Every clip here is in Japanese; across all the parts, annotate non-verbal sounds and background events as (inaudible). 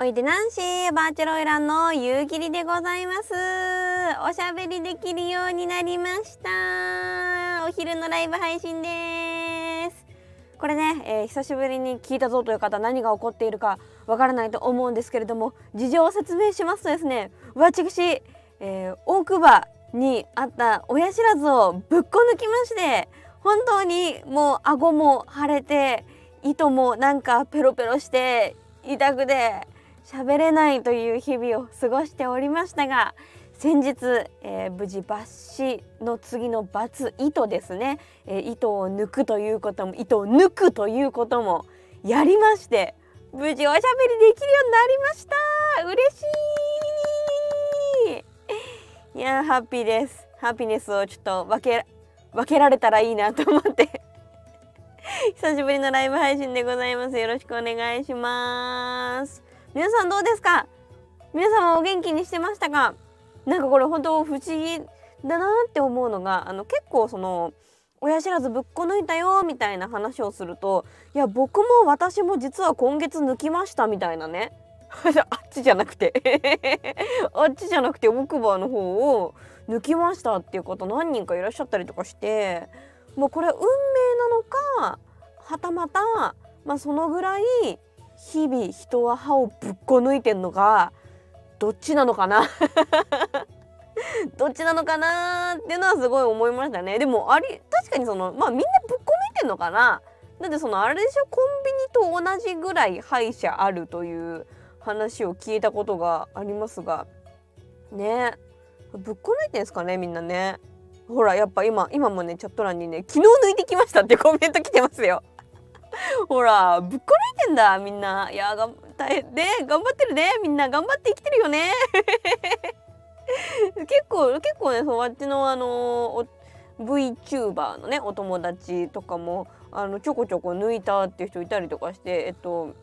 おいでなんしバーチャルオイランの夕霧でございます。おしゃべりできるようになりました。お昼のライブ配信です。これね、えー、久しぶりに聞いたぞという方何が起こっているかわからないと思うんですけれども事情を説明しますとですね私、えー、大久保にあった親知らずをぶっこ抜きまして本当にもう顎も腫れて糸もなんかペロペロして痛くて喋れないという日々を過ごしておりましたが先日、えー、無事抜歯の次の抜糸ですね、えー、糸を抜くということも糸を抜くということもやりまして無事おしゃべりできるようになりました。嬉しい。いやハッピーです。ハピネスをちょっと分け分けられたらいいなと思って。(laughs) 久しぶりのライブ配信でございます。よろしくお願いします。皆さんどうですか？皆様お元気にしてましたか？なんかこれ本当不思議だなって思うのがあの結構その親知らずぶっこ抜いたよみたいな話をするといや僕も私も実は今月抜きましたみたいなね。(laughs) あっちじゃなくて。(laughs) あっちじゃなくて奥歯の方を抜きましたっていう方何人かいらっしゃったりとかしてもうこれ運命なのかはたまた、まあ、そのぐらい日々人は歯をぶっこ抜いてんのかどっちなのかな？(laughs) どっちなのかなっていうのはすごい思いましたね。でもあり確かにそのまあみんなぶっこ抜いてんのかな。だってそのあれでしょコンビニと同じぐらい歯医者あるという話を聞いたことがありますが。ね。ぶっこ抜いてんすかねみんなね。ほらやっぱ今今もねチャット欄にね昨日抜いてきましたってコメント来てますよ。ほらぶっこ抜いてんだみんな。いやが大変ね頑張ってるね。みんな頑張って生きてるよね。(laughs) 結構結構ねそうあっちのあの VTuber のねお友達とかもあのちょこちょこ抜いたっていう人いたりとかしてえっと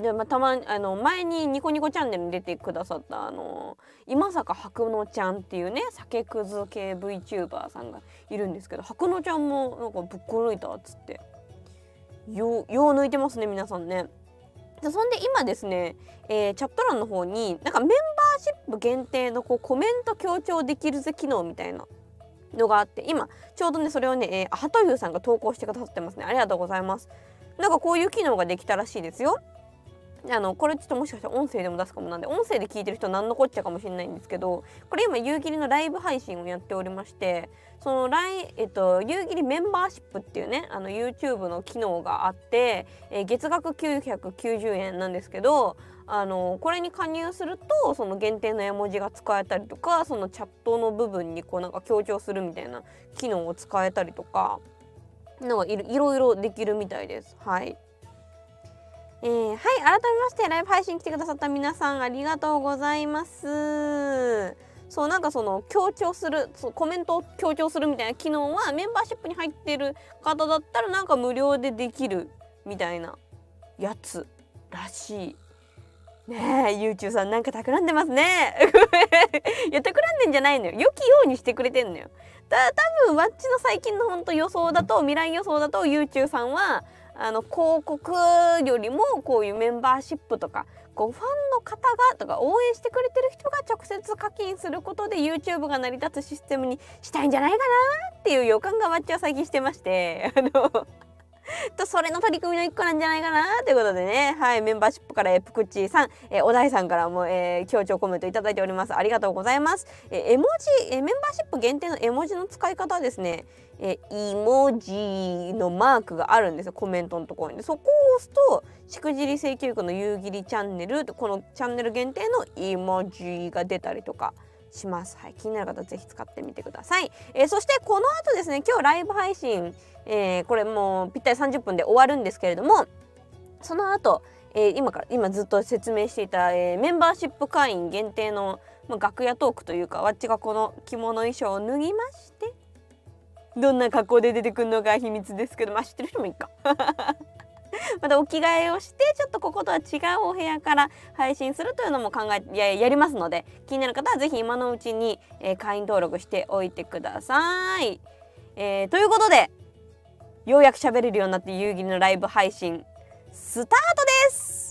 でまあ、たまあの前にニコニコチャンネルに出てくださったあの今坂白野ちゃんっていうね酒くず系 VTuber さんがいるんですけど白野ちゃんもなんかぶっこ抜いたっつって。よよう抜いてますね皆さんね。でそんで今ですね、えー、チャット欄の方になんかメンバーシップ限定のこうコメント強調できるぜ機能みたいなのがあって今ちょうどねそれをね、えー、ハトユーさんが投稿してくださってますね。ありがとうございます。なんかこういう機能ができたらしいですよ。あのこれちょっともしかしたら音声でも出すかもなんで音声で聞いてる人何のこっちゃかもしれないんですけどこれ今夕霧のライブ配信をやっておりましてそのライ、えっと、夕霧メンバーシップっていうねあの YouTube の機能があって、えー、月額990円なんですけどあのこれに加入するとその限定の絵文字が使えたりとかそのチャットの部分にこうなんか強調するみたいな機能を使えたりとかなんかいろいろできるみたいです。はいえー、はい改めましてライブ配信来てくださった皆さんありがとうございますそうなんかその強調するそうコメントを強調するみたいな機能はメンバーシップに入ってる方だったらなんか無料でできるみたいなやつらしいねえ、ゆうちゅうさんなんか企んでますね。(laughs) いや、企んでんじゃないのよ。良きようにしてくれてんのよ。た多分わっちの最近のほんと予想だと、未来予想だと、ゆうちゅうさんは、あの広告よりもこういうメンバーシップとかこうファンの方がとか応援してくれてる人が直接課金することで YouTube が成り立つシステムにしたいんじゃないかなっていう予感がわっちは最近してましてあの (laughs) とそれの取り組みの一個なんじゃないかなということでね。はいメンバーシップから、えプクチーさん、えおだいさんからも、えー、強調コメントいただいております。ありがとうございます、え絵文字、えメンバーシップ限定の絵文字の使い方はですねえイモジのマークがあるんですよ。コメントのところに。そこを押すとしくじり性教育の夕霧チャンネルこのチャンネル限定のイモジが出たりとか。します。はい、気になる方ぜひ使ってみてください。えー、そしてこの後ですね、今日ライブ配信、えー、これもうぴったり30分で終わるんですけれども、その後、えー、今から今ずっと説明していた、えー、メンバーシップ会員限定の、まあ、楽屋トークというかわっちがこの着物衣装を脱ぎましてどんな格好で出てくるのか秘密ですけどまあ知ってる人もいいか (laughs) またお着替えをしてちょっとこことは違うお部屋から配信するというのも考えややりますので気になる方は是非今のうちに、えー、会員登録しておいてください。えー、ということでようやく喋れるようになって夕霧のライブ配信スタートです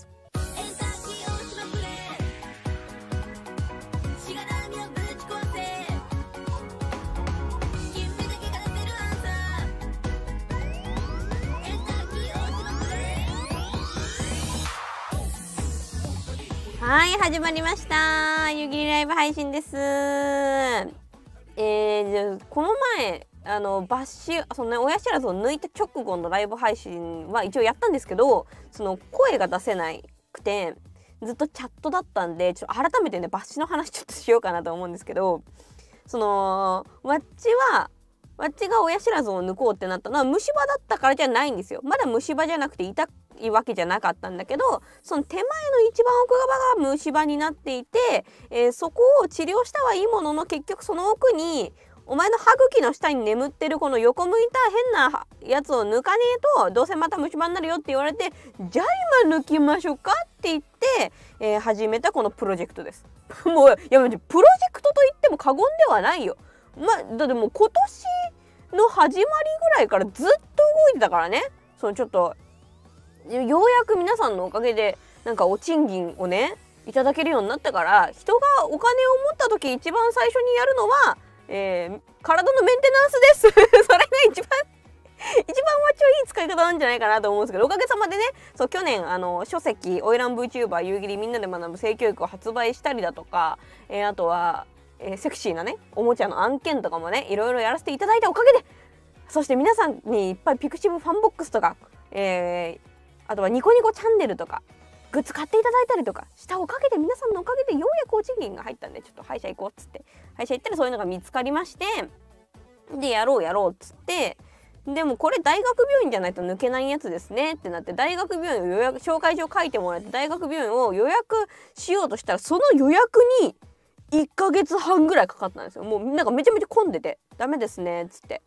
はい始まりました。湯切りライブ配信です。えー、この前あのバッシュそのね親知らずを抜いた直後のライブ配信は一応やったんですけどその声が出せなくてずっとチャットだったんでちょっと改めてねバッシュの話ちょっとしようかなと思うんですけどそのわっちはわっちが親知らずを抜こうってなったのは虫歯だったからじゃないんですよ。まだ虫歯じゃなくて痛いわけじゃなかったんだけどその手前の一番奥側が虫歯になっていて、えー、そこを治療したはいいものの結局その奥にお前の歯茎の下に眠ってるこの横向いた変なやつを抜かねえとどうせまた虫歯になるよって言われてじゃあ今抜きましょうかって言って、えー、始めたこのプロジェクトです。(laughs) もういやプロジェクトと言っても過言ではないよ。まだってもう今年の始まりぐらいからずっと動いてたからねそのちょっとようやく皆さんのおかげでなんかお賃金をねいただけるようになったから人がお金を持った時一番最初にやるのは、えー、体のメンテナンスです。(laughs) それが一番一番わっちはいい使い方なんじゃないかなと思うんですけどおかげさまでねそう去年あの書籍「オイラン VTuber 夕霧みんなで学ぶ性教育」を発売したりだとか、えー、あとは、えー、セクシーなねおもちゃの案件とかもねいろいろやらせていただいたおかげでそして皆さんにいっぱいピクシブファンボックスとか、えー、あとはニコニコチャンネルとかグッズ買っていただいたりとかしたおかげで皆さんのおかげでようやくお賃金が入ったんでちょっと歯医者行こうっつって。歯医者行ったらそういうのが見つかりましてでやろうやろうっつって。でもこれ大学病院じゃないと抜けないやつですねってなって大学病院を予約紹介状書いてもらって大学病院を予約しようとしたらその予約に1ヶ月半ぐらいかかったんですよ。もうなんかめちゃめちゃ混んでてダメですねっつって。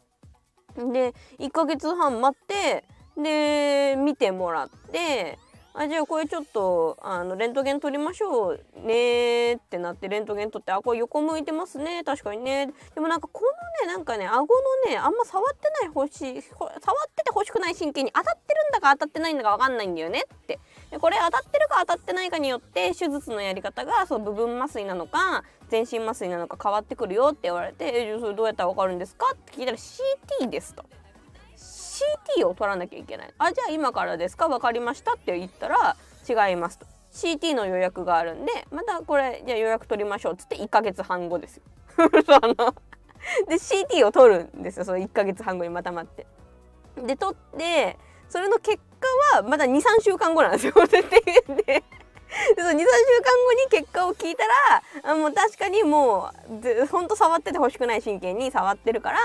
で1ヶ月半待ってで見てもらってあじゃあこれちょっとあのレントゲン撮りましょうねってなってレントゲン撮ってあこれ横向いてますね確かにねでもなんかこのねなんかね顎のねあんま触ってない欲しい触ってて欲しくない神経に当たってるんだか当たってないんだか分かんないんだよねってでこれ当たってるか当たってないかによって手術のやり方がそう部分麻酔なのか全身麻酔なのか変わってくるよって言われて「えそれどうやったら分かるんですか?」って聞いたら CT ですと。CT を取らなきゃいけない。あじゃあ今からですか？分かりましたって言ったら違いますと。CT の予約があるんでまたこれじゃあ予約取りましょうっつって1ヶ月半後ですよ。(laughs) で CT を取るんですよ。その1ヶ月半後にまた待って。で取ってそれの結果はまだ23週間後なんですよ。(laughs) って言って (laughs) 23週間後に結果を聞いたらもう確かにもうほんと触っててほしくない神経に触ってるから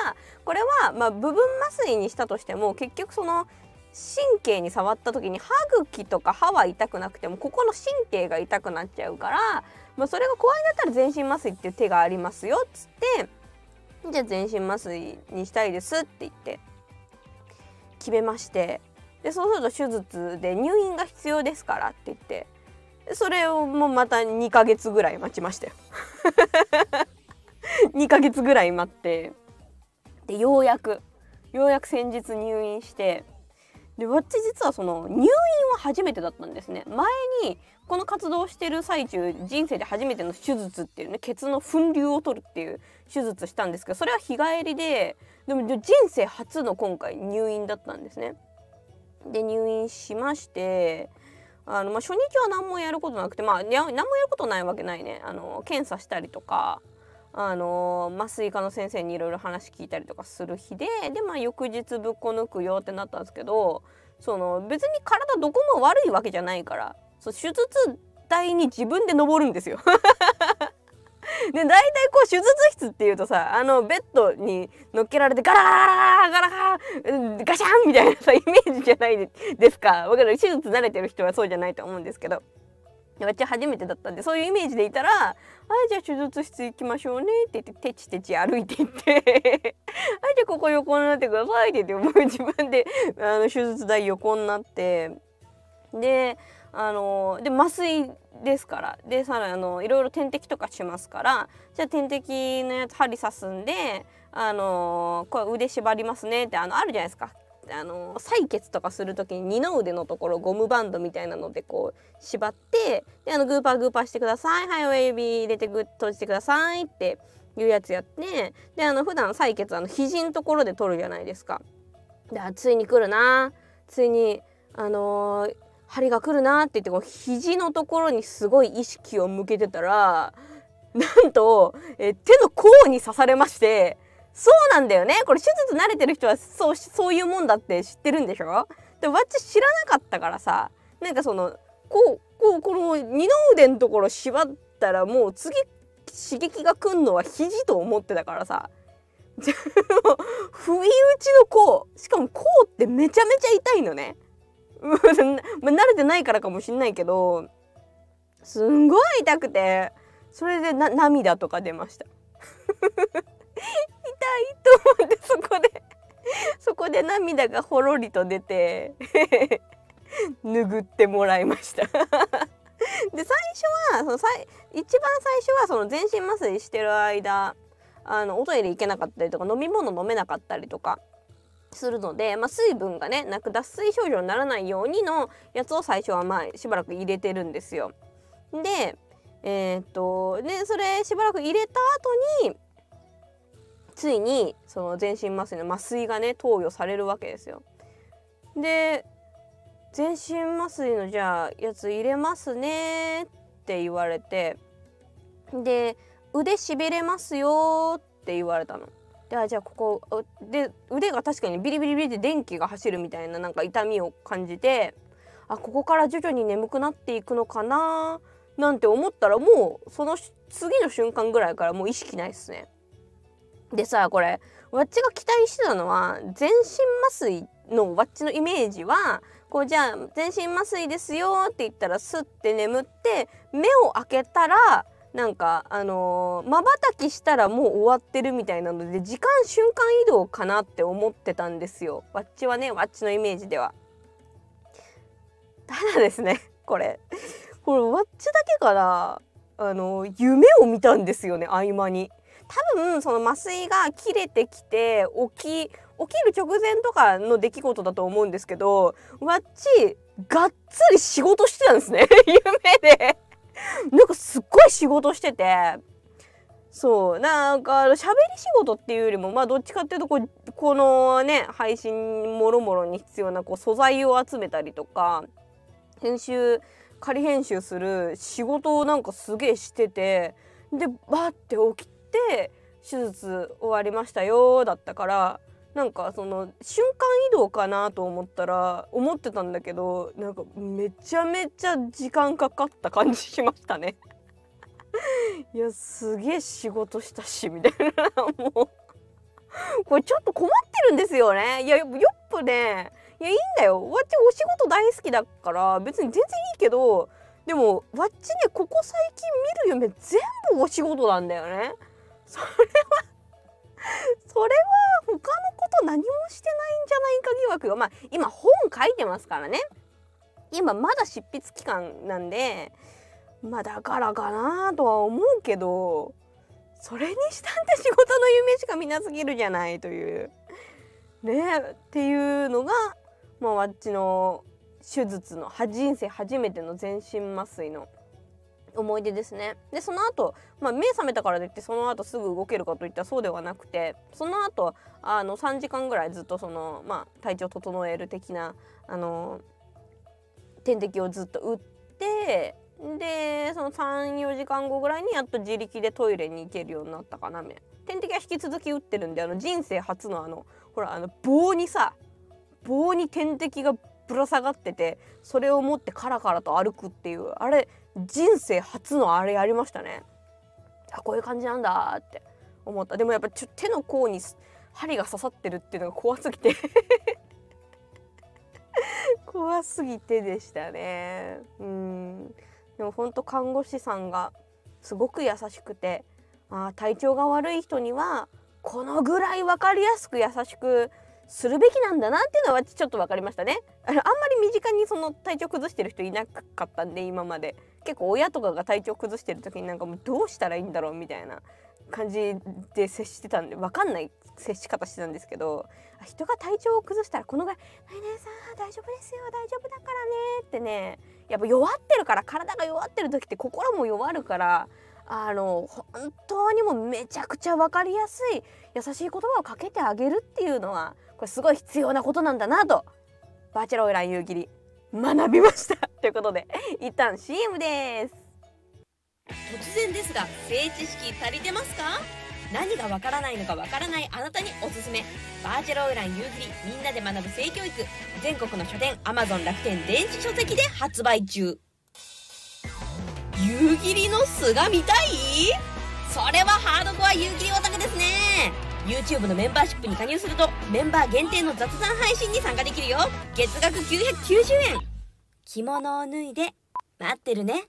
これはまあ部分麻酔にしたとしても結局その神経に触った時に歯茎とか歯は痛くなくてもここの神経が痛くなっちゃうから、まあ、それが怖いんだったら全身麻酔っていう手がありますよっつってじゃあ全身麻酔にしたいですって言って決めましてでそうすると手術で入院が必要ですからって言ってそれをもうまた2ヶ月ぐらい待ちましたよ2ヶ月ぐらい待って。でようやくようやく先日入院して。で私実はその入院は初めてだったんですね。前にこの活動してる最中人生で初めての手術っていうねケツの粉瘤を取るっていう手術したんですけどそれは日帰りででも人生初の今回入院だったんですね。で入院しましてあの、まあ、初日は何もやることなくてまあ何もやることないわけないね。あの検査したりとかあの麻酔科の先生にいろいろ話聞いたりとかする日ででまあ翌日ぶっこ抜くよってなったんですけどその別に体どこも悪いわけじゃないからそ手術台に自分で登るんですよ。で大体こう手術室っていうとさあのベッドに乗っけられてガラガラガラガラガシャンみたいなさイメージじゃないですか。わかる？手術慣れてる人はそうじゃないと思うんですけど。私初めてだったんでそういうイメージでいたら「はいじゃあ手術室行きましょうね」って言ってテチテチ歩いていって「はいじゃあここ横になってください」って言ってもう自分であの手術台横になってであので麻酔ですから。でさらにあのいろいろ点滴とかしますから。じゃあ点滴のやつ針刺すんであのこれ腕縛りますねってあのあるじゃないですか。あの採血とかする時に二の腕のところゴムバンドみたいなのでこう縛ってであのグーパーグーパーしてください。はい親指入れてグッ閉じてくださいっていうやつやってであの普段採血あの肘のところで取るじゃないですか。でついに来るな。ついにあのー針が来るなって言ってこう肘のところにすごい意識を向けてたらなんとえ手の甲に刺されましてそうなんだよね。これ手術慣れてる人はそうそういうもんだって知ってるんでしょ？でわっち知らなかったからさなんかそのこうこうこの二の腕のところ縛ったらもう次刺激が来んのは肘と思ってたからさ。不意打ちの甲しかも甲ってめちゃめちゃ痛いのね、(laughs) 慣れてないからかもしんないけどすんごい痛くてそれで涙とか出ました。(laughs) 痛いと思ってそこでそこで涙がほろりと出て (laughs) 拭ってもらいました。で最初はそのさ一番最初はその全身麻酔してる間あのおトイレ行けなかったりとか飲み物飲めなかったりとかするので、まあ、水分がねなく脱水症状にならないようにのやつを最初はまあしばらく入れてるんですよ。でえー、っとでそれしばらく入れた後についにその全身麻酔の麻酔がね投与されるわけですよ。で全身麻酔のじゃあやつ入れますねって言われてで腕しびれますよって言われたの。でじゃあここで腕が確かにビリビリビリって電気が走るみたいななんか痛みを感じてあここから徐々に眠くなっていくのかななんて思ったらもうその次の瞬間ぐらいからもう意識ないっすね。でさこれわっちが期待してたのは全身麻酔のわっちのイメージはこうじゃあ全身麻酔ですよって言ったらスッて眠って目を開けたらなんかあのまばたきしたらもう終わってるみたいなので時間瞬間移動かなって思ってたんですよ。わっちはねわっちのイメージでは。ただですねこれ。これわっちだけからあの夢を見たんですよね合間に。多分その麻酔が切れてきて起き起きる直前とかの出来事だと思うんですけどわっちがっつり仕事してたんですね。(laughs) 夢で。なんかすっごい仕事してて。そう。なんか喋り仕事っていうよりもまあどっちかっていうとこうこのね配信もろもろに必要なこう素材を集めたりとか編集仮編集する仕事をなんかすげえしててでバッて起きて手術終わりましたよだったからなんかその瞬間移動かなと思ったら思ってたんだけどなんかめちゃめちゃ時間かかった感じしましたね。(laughs) いやすげえ仕事したしみたいな。もう。これちょっと困ってるんですよね。いやよっぽね。いやいいんだよ。わっちお仕事大好きだから別に全然いいけどでもわっちねここ最近見る夢全部お仕事なんだよね。それは (laughs) それは他のこと何もしてないんじゃないか疑惑がまあ今本書いてますからね。今まだ執筆期間なんでまあだからかなとは思うけどそれにしたって仕事の夢しか見なすぎるじゃないという。ねっていうのがまあわっちの手術の人生初めての全身麻酔の思い出ですね。でその後、まあ目覚めたからといってその後すぐ動けるかといったらそうではなくてその後あの3時間ぐらいずっとその、まあ、体調整える的なあの点滴をずっと打ってでその34時間後ぐらいにやっと自力でトイレに行けるようになったかな点滴は引き続き打ってるんであの人生初のあのほらあの棒にさ棒に点滴がぶら下がっててそれを持ってカラカラと歩くっていうあれ人生初のあれやりましたね。あこういう感じなんだって。思った。でもやっぱちょ手の甲に針が刺さってるっていうのが怖すぎて。(laughs) 怖すぎてでしたね。うん。でもほんと看護師さんがすごく優しくてあ体調が悪い人にはこのぐらい分かりやすく優しくするべきなんだなっていうのはちょっと分かりましたね。ああんまり身近にその体調崩してる人いなかったんで今まで。結構親とかが体調崩してる時になんかもうどうしたらいいんだろうみたいな感じで接してたんで分かんない接し方してたんですけど人が体調を崩したらこのぐらい「ねえねえさん大丈夫ですよ大丈夫だからね」ってね。やっぱ弱ってるから体が弱ってる時って心も弱るからあの本当にもめちゃくちゃ分かりやすい優しい言葉をかけてあげるっていうのはこれすごい必要なことなんだなとバーチャルオイラン夕霧学びました。(laughs) ということで一旦 CM です。突然ですが性知識足りてますか？何がわからないのかわからないあなたにおすすめ。バーチャルオイラン夕霧みんなで学ぶ性教育。全国の書店 Amazon 楽天電子書籍で発売中。夕霧の巣が見たい？それはハードコア夕霧オタクですね。YouTube のメンバーシップに加入するとメンバー限定の雑談配信に参加できるよ。月額990円。着物を脱いで待ってるね。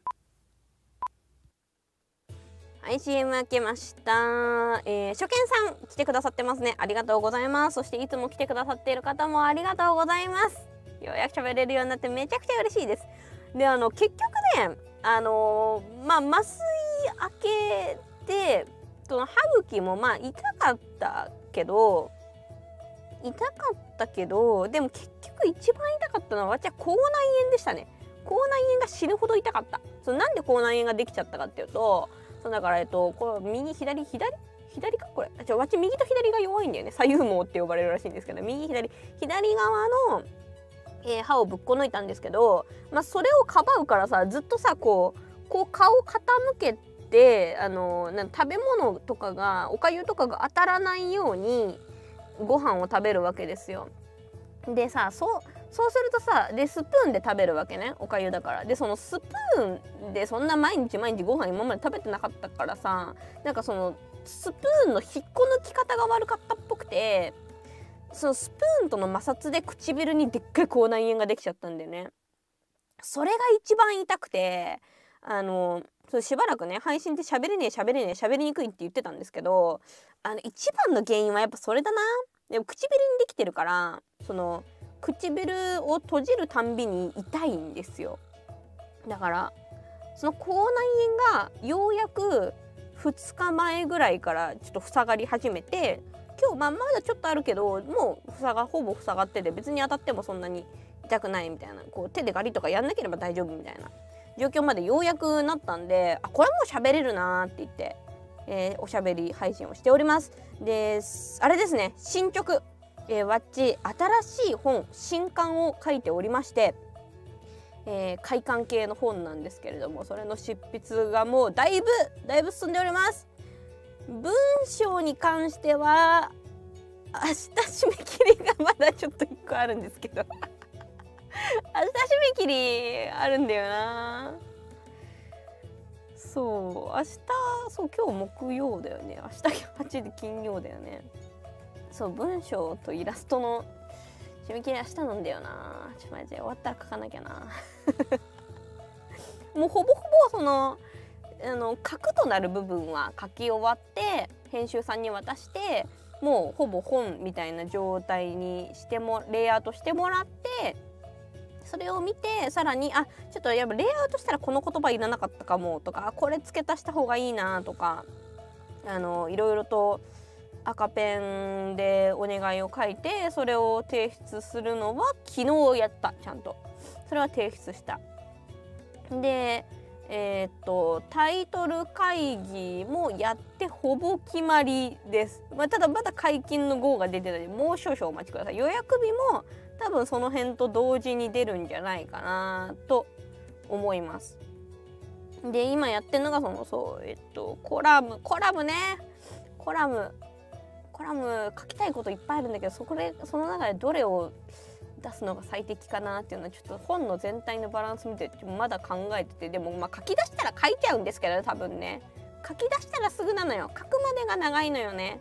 はい CM 開けました、えー、初見さん来てくださってますね。ありがとうございます。そしていつも来てくださっている方もありがとうございます。ようやく喋れるようになってめちゃくちゃ嬉しいです。であの結局ねあのー、まあ麻酔開けてその歯茎もまあ痛かったけど痛かったけどでも結局一番痛かったのは私は口内炎でしたね。口内炎が死ぬほど痛かった。そのなんで口内炎ができちゃったかっていうとそうだからえっとこれ右左左左かこれ。じゃわち右と左が弱いんだよね。左右網って呼ばれるらしいんですけど右左左側の、えー、歯をぶっこ抜いたんですけどまあそれをかばうからさずっとさこうこう顔傾けてあのな食べ物とかがおかゆとかが当たらないようにご飯を食べるわけですよ。でさそうそうするとさでスプーンで食べるわけねおかゆだからでそのスプーンでそんな毎日毎日ご飯今まで食べてなかったからさなんかそのスプーンの引っこ抜き方が悪かったっぽくてそのスプーンとの摩擦で唇にでっかい口内炎ができちゃったんだよね。それが一番痛くてあのそしばらくね配信で喋れねえ喋れねえ喋りにくいって言ってたんですけどあの一番の原因はやっぱそれだな。でも唇にできてるからその唇を閉じるたんびに痛いんですよ。だからその口内炎がようやく2日前ぐらいからちょっと塞がり始めて今日まあまだちょっとあるけどもう塞がほぼ塞がってて別に当たってもそんなに痛くないみたいな。こう手でガリとかやんなければ大丈夫みたいな。状況までようやくなったんであこれもう喋れるなって言って、えー、おしゃべり配信をしております。であれですね進捗えー、わっち新しい本新刊を書いておりまして、えー、快感系の本なんですけれどもそれの執筆がもうだいぶだいぶ進んでおります。文章に関しては明日締め切りがまだちょっと1個あるんですけど。明日締め切りあるんだよな。そう。明日そう今日木曜だよね。明日8で金曜だよね。そう文章とイラストの締め切り明日なんだよな。ちょっと待って終わったら書かなきゃな。(laughs) もうほぼほぼそのあの書くとなる部分は書き終わって編集さんに渡してもうほぼ本みたいな状態にしてもレイアウトしてもらってそれを見てさらにあちょっとやっぱレイアウトしたらこの言葉いらなかったかもとかこれ付け足した方がいいなとかあのいろいろと赤ペンでお願いを書いてそれを提出するのは昨日やったちゃんと。それは提出した。でえー、っとタイトル会議もやってほぼ決まりです、まあ、ただまだ解禁の号が出てたのでもう少々お待ちください。予約日も多分その辺と同時に出るんじゃないかなと思います。で今やってるのがそのそうえっとコラム。コラムね。コラム。コラム書きたいこといっぱいあるんだけどそこでその中でどれを出すのが最適かなっていうのはちょっと本の全体のバランス見てまだ考えててでもまあ書き出したら書いちゃうんですけどね多分ね。書き出したらすぐなのよ。書くまでが長いのよね。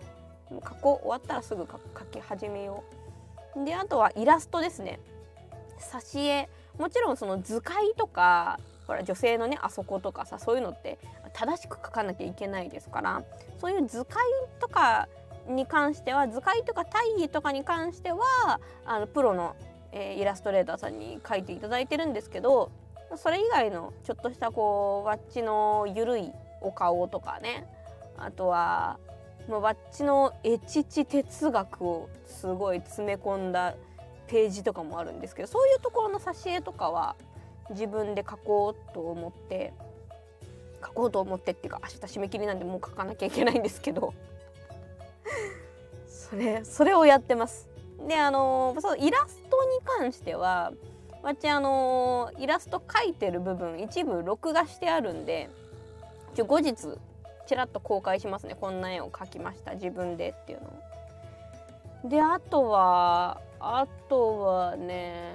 書こう終わったらすぐ書き始めよう。であとはイラストですね。挿絵。もちろんその図解とかほら女性のねあそことかさそういうのって正しく書かなきゃいけないですからそういう図解とかに関しては図解とか大義とかに関してはあのプロの、えー、イラストレーターさんに描いていただいてるんですけどそれ以外のちょっとしたこうワッチのゆるいお顔とかねあとはもうワッチのエチチ哲学をすごい詰め込んだページとかもあるんですけどそういうところの挿絵とかは自分で描こうと思って書こうと思ってっていうか明日締め切りなんでもう書かなきゃいけないんですけどそれそれをやってます。であのそうイラストに関してはわっちあのイラスト描いてる部分一部録画してあるんでちょ後日ちらっと公開しますね。こんな絵を描きました。自分でっていうのを。であとはあとはね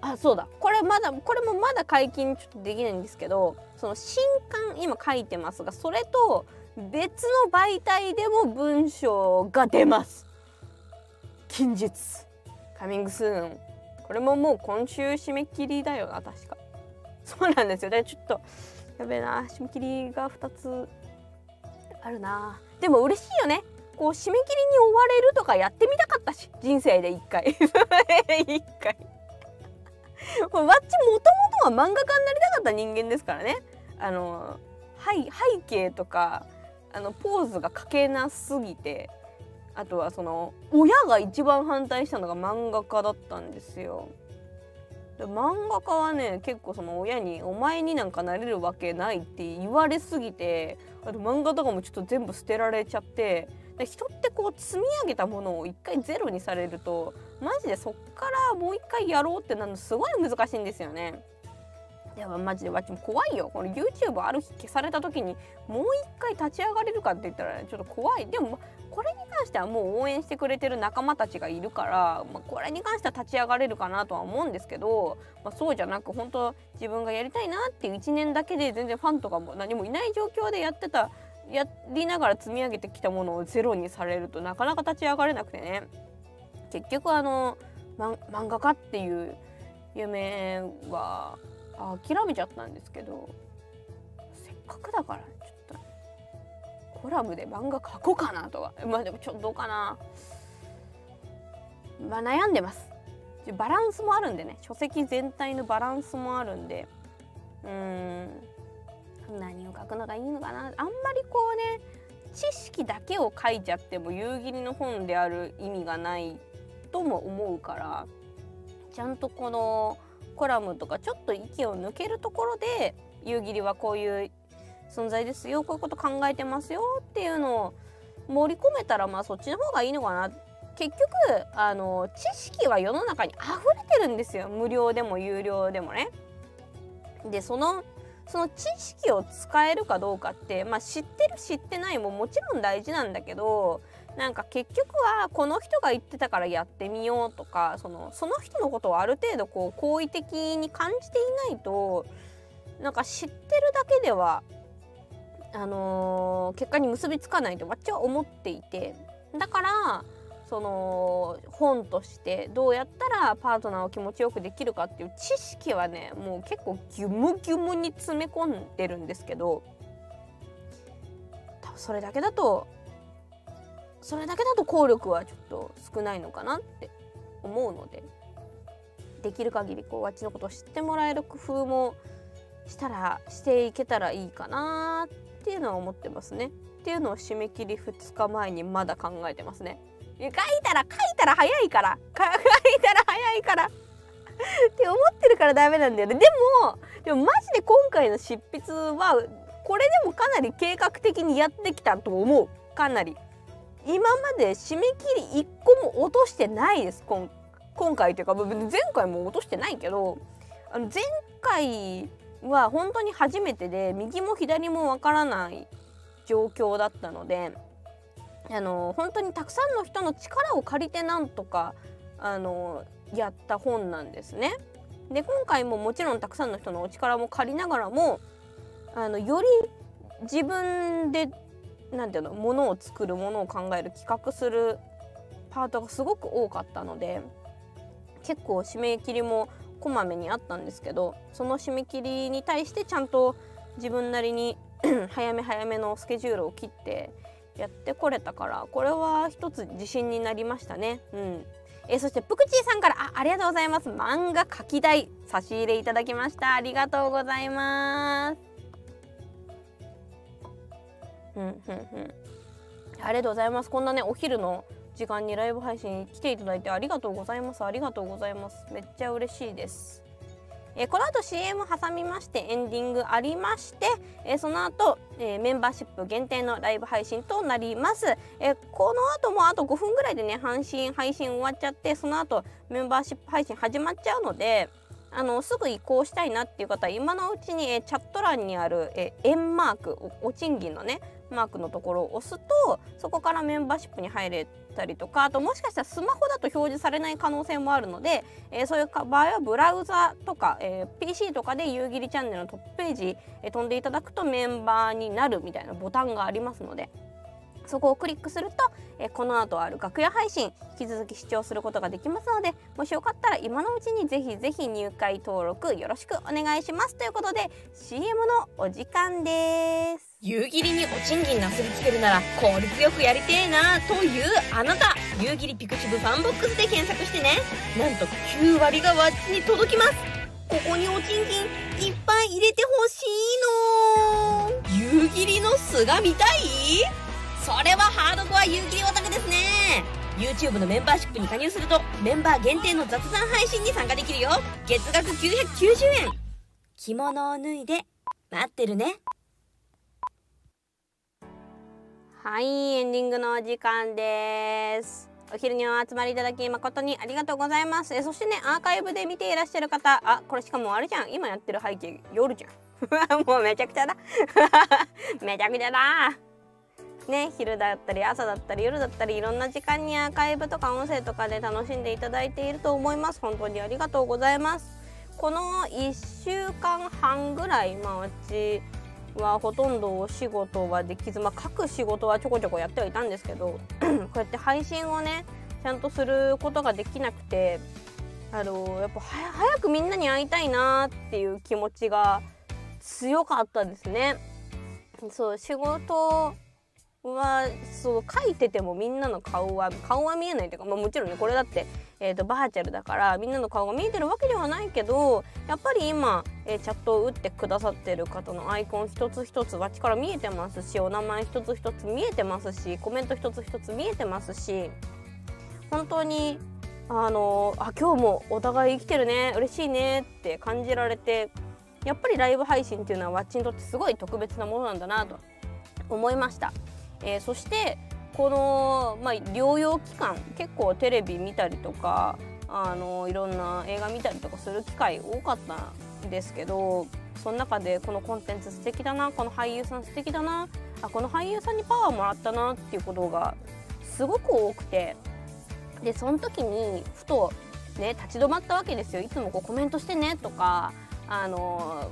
あそうだ。これまだこれもまだ解禁ちょっとできないんですけどその新刊今書いてますがそれと別の媒体でも文章が出ます。近日。カミングスーン。これももう今週締め切りだよな確か。そうなんですよ。でちょっとやべえな。締め切りが2つ。あるな。でも嬉しいよね。こう締め切りに追われるとかやってみたかったし。人生で一回。(laughs) 一回。もうわっちもともとは漫画家になりたかった人間ですからね。あの背背景とかあのポーズが描けなすぎて。あとはその親が一番反対したのが漫画家だったんですよ。で漫画家はね結構その親に「お前になんかなれるわけない」って言われすぎてあと漫画とかもちょっと全部捨てられちゃってで人ってこう積み上げたものを一回ゼロにされるとマジでそっからもう一回やろうってなるのすごい難しいんですよね。いやマジでわっちも怖いよこの YouTube ある日消された時にもう一回立ち上がれるかって言ったらちょっと怖いでもこれに関してはもう応援してくれてる仲間たちがいるから、まあ、これに関しては立ち上がれるかなとは思うんですけど、まあ、そうじゃなく本当自分がやりたいなっていう1年だけで全然ファンとかも何もいない状況でやってたやりながら積み上げてきたものをゼロにされるとなかなか立ち上がれなくてね。結局あの、漫画家っていう夢は諦めちゃったんですけどせっかくだからちょっとコラムで漫画描こうかなとは。まあでもちょっとどうかな。まあ悩んでます。バランスもあるんでね。書籍全体のバランスもあるんで。うーん。何を書くのがいいのかな。あんまりこうね知識だけを書いちゃっても夕霧の本である意味がないとも思うからちゃんとこのコラムとかちょっと息を抜けるところで夕霧はこういう存在ですよこういうこと考えてますよっていうのを盛り込めたらまあそっちの方がいいのかな結局あの知識は世の中に溢れてるんですよ無料でも有料でもね。でそのその知識を使えるかどうかって、まあ、知ってる知ってないももちろん大事なんだけどなんか結局はこの人が言ってたからやってみようとかそのその人のことをある程度こう好意的に感じていないとなんか知ってるだけではあのー結果に結びつかないと私は思っていてだからその本としてどうやったらパートナーを気持ちよくできるかっていう知識はねもう結構ギュムギュムに詰め込んでるんですけど多分それだけだとそれだけだと効力はちょっと少ないのかなって思うのでできる限りこうあっちのことを知ってもらえる工夫もしたらしていけたらいいかなってっていうのは思ってますね。っていうのを締め切り2日前にまだ考えてますね。いや書いたら書いたら早いから (laughs) 書いたら早いからって思ってるからダメなんだよね。でもでもマジで今回の執筆はこれでもかなり計画的にやってきたと思うかなり。今まで締め切り1個も落としてないです今今回というか前回も落としてないけどあの前回は本当に初めてで右も左もわからない状況だったのであの本当にたくさんの人の力を借りてなんとかあのやった本なんですね。で今回ももちろんたくさんの人のお力も借りながらもあのより自分でなんていうのものを作るものを考える企画するパートがすごく多かったので結構締め切りもこまめにあったんですけどその締め切りに対してちゃんと自分なりに (clears throat) 早め早めのスケジュールを切ってやってこれたからこれは一つ自信になりましたね。うん。えーそしてプクチーさんからあありがとうございます。漫画書き台差し入れいただきました。ありがとうございます。うんうんうん。ありがとうございます。こんなねお昼の時間にライブ配信来ていただいてありがとうございます。ありがとうございます。めっちゃ嬉しいです。え、この後 CM 挟みましてエンディングありまして、え、その後、え、メンバーシップ限定のライブ配信となります、えこの後もあと5分ぐらいでね配信配信終わっちゃってその後メンバーシップ配信始まっちゃうのであのすぐ移行したいなっていう方は今のうちに、えチャット欄にある、え円マークお賃金のねマークのところを押すとそこからメンバーシップに入れたりとかあともしかしたらスマホだと表示されない可能性もあるので、えー、そういう場合はブラウザとか、えー、PC とかで夕霧チャンネルのトップページ、えー、飛んでいただくとメンバーになるみたいなボタンがありますのでそこをクリックすると、えこの後ある楽屋配信引き続き視聴することができますのでもしよかったら今のうちにぜひぜひ入会登録よろしくお願いします。ということで CM のお時間です。夕霧にお賃金なすりつけるなら効率よくやりてえなというあなた。夕霧ピクシブファンボックスで検索してね。なんと9割がわっちに届きます。ここにお賃金いっぱい入れてほしいの。夕霧の巣が見たい？それはハードコア有機オタクですね。YouTube のメンバーシップに加入するとメンバー限定の雑談配信に参加できるよ。月額990円。着物を脱いで待ってるね。はいエンディングのお時間です。お昼にお集まりいただき誠にありがとうございます。えそしてねアーカイブで見ていらっしゃる方あこれしかもあれじゃん。今やってる背景夜じゃん。(laughs) もうめちゃくちゃだ。(laughs) めちゃくちゃだ。ね昼だったり朝だったり夜だったりいろんな時間にアーカイブとか音声とかで楽しんでいただいていると思います。本当にありがとうございます。この1週間半ぐらいまあうちはほとんどお仕事はできずまあ各仕事はちょこちょこやってはいたんですけど (clears throat) こうやって配信をねちゃんとすることができなくてあのやっぱ早くみんなに会いたいなっていう気持ちが強かったですね。そう仕事はそう書いててもみんなの顔は顔は見えないというか、まあ、もちろんねこれだって、えーと、バーチャルだからみんなの顔が見えてるわけではないけどやっぱり今、えー、チャットを打ってくださってる方のアイコン一つ一つ脇から見えてますしお名前一つ一つ見えてますしコメント一つ一つ見えてますし本当にあのあ今日もお互い生きてるね嬉しいねって感じられてやっぱりライブ配信っていうのはわっちにとってすごい特別なものなんだなと思いました。えー、そしてこの、まあ、療養期間結構テレビ見たりとかあのいろんな映画見たりとかする機会多かったんですけどその中でこのコンテンツ素敵だなこの俳優さん素敵だなあこの俳優さんにパワーもらったなっていうことがすごく多くてでその時にふとね立ち止まったわけですよ。いつもこうコメントしてねとかあの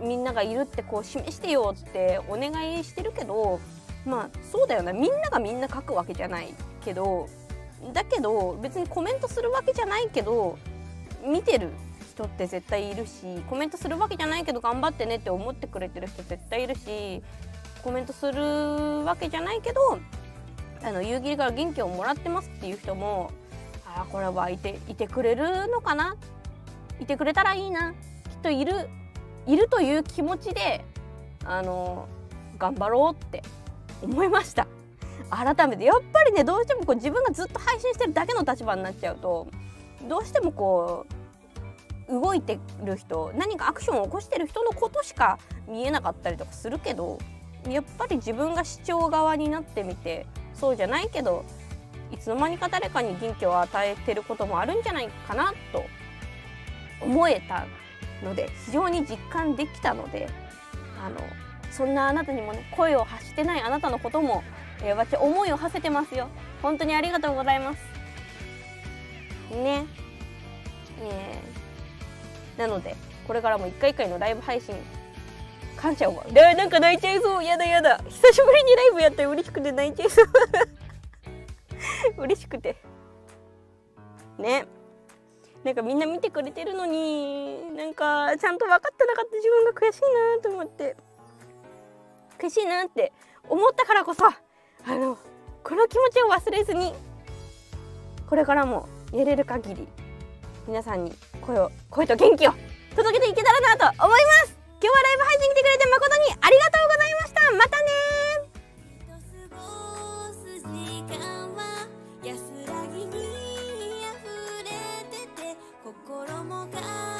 みんながいるってこう示してよってお願いしてるけどまあそうだよなみんながみんな書くわけじゃないけどだけど別にコメントするわけじゃないけど見てる人って絶対いるしコメントするわけじゃないけど頑張ってねって思ってくれてる人絶対いるしコメントするわけじゃないけどあの夕霧から元気をもらってますっていう人もああこれはいていてくれるのかな？いてくれたらいいな。きっといるいるという気持ちであの頑張ろうって思いました。改めてやっぱりねどうしてもこう自分がずっと配信してるだけの立場になっちゃうとどうしてもこう動いてる人何かアクションを起こしてる人のことしか見えなかったりとかするけどやっぱり自分が視聴側になってみてそうじゃないけどいつの間にか誰かに元気を与えてることもあるんじゃないかなと思えたので非常に実感できたのであのそんなあなたにもね声を発してないあなたのことも、えー、私思いを馳せてますよ。本当にありがとうございます。ね。えー、なのでこれからも一回一回のライブ配信感謝を。でなんか泣いちゃいそう。やだやだ。久しぶりにライブやって嬉しくて泣いちゃいそう。(laughs) 嬉しくて。ね。なんかみんな見てくれてるのになんかちゃんと分かってなかった自分が悔しいなと思って。悔しいなって思ったからこそあのこの気持ちを忘れずにこれからもやれる限り皆さんに声を声と元気を届けていけたらなと思います。今日はライブ配信来てくれて誠にありがとうございました。またね心もが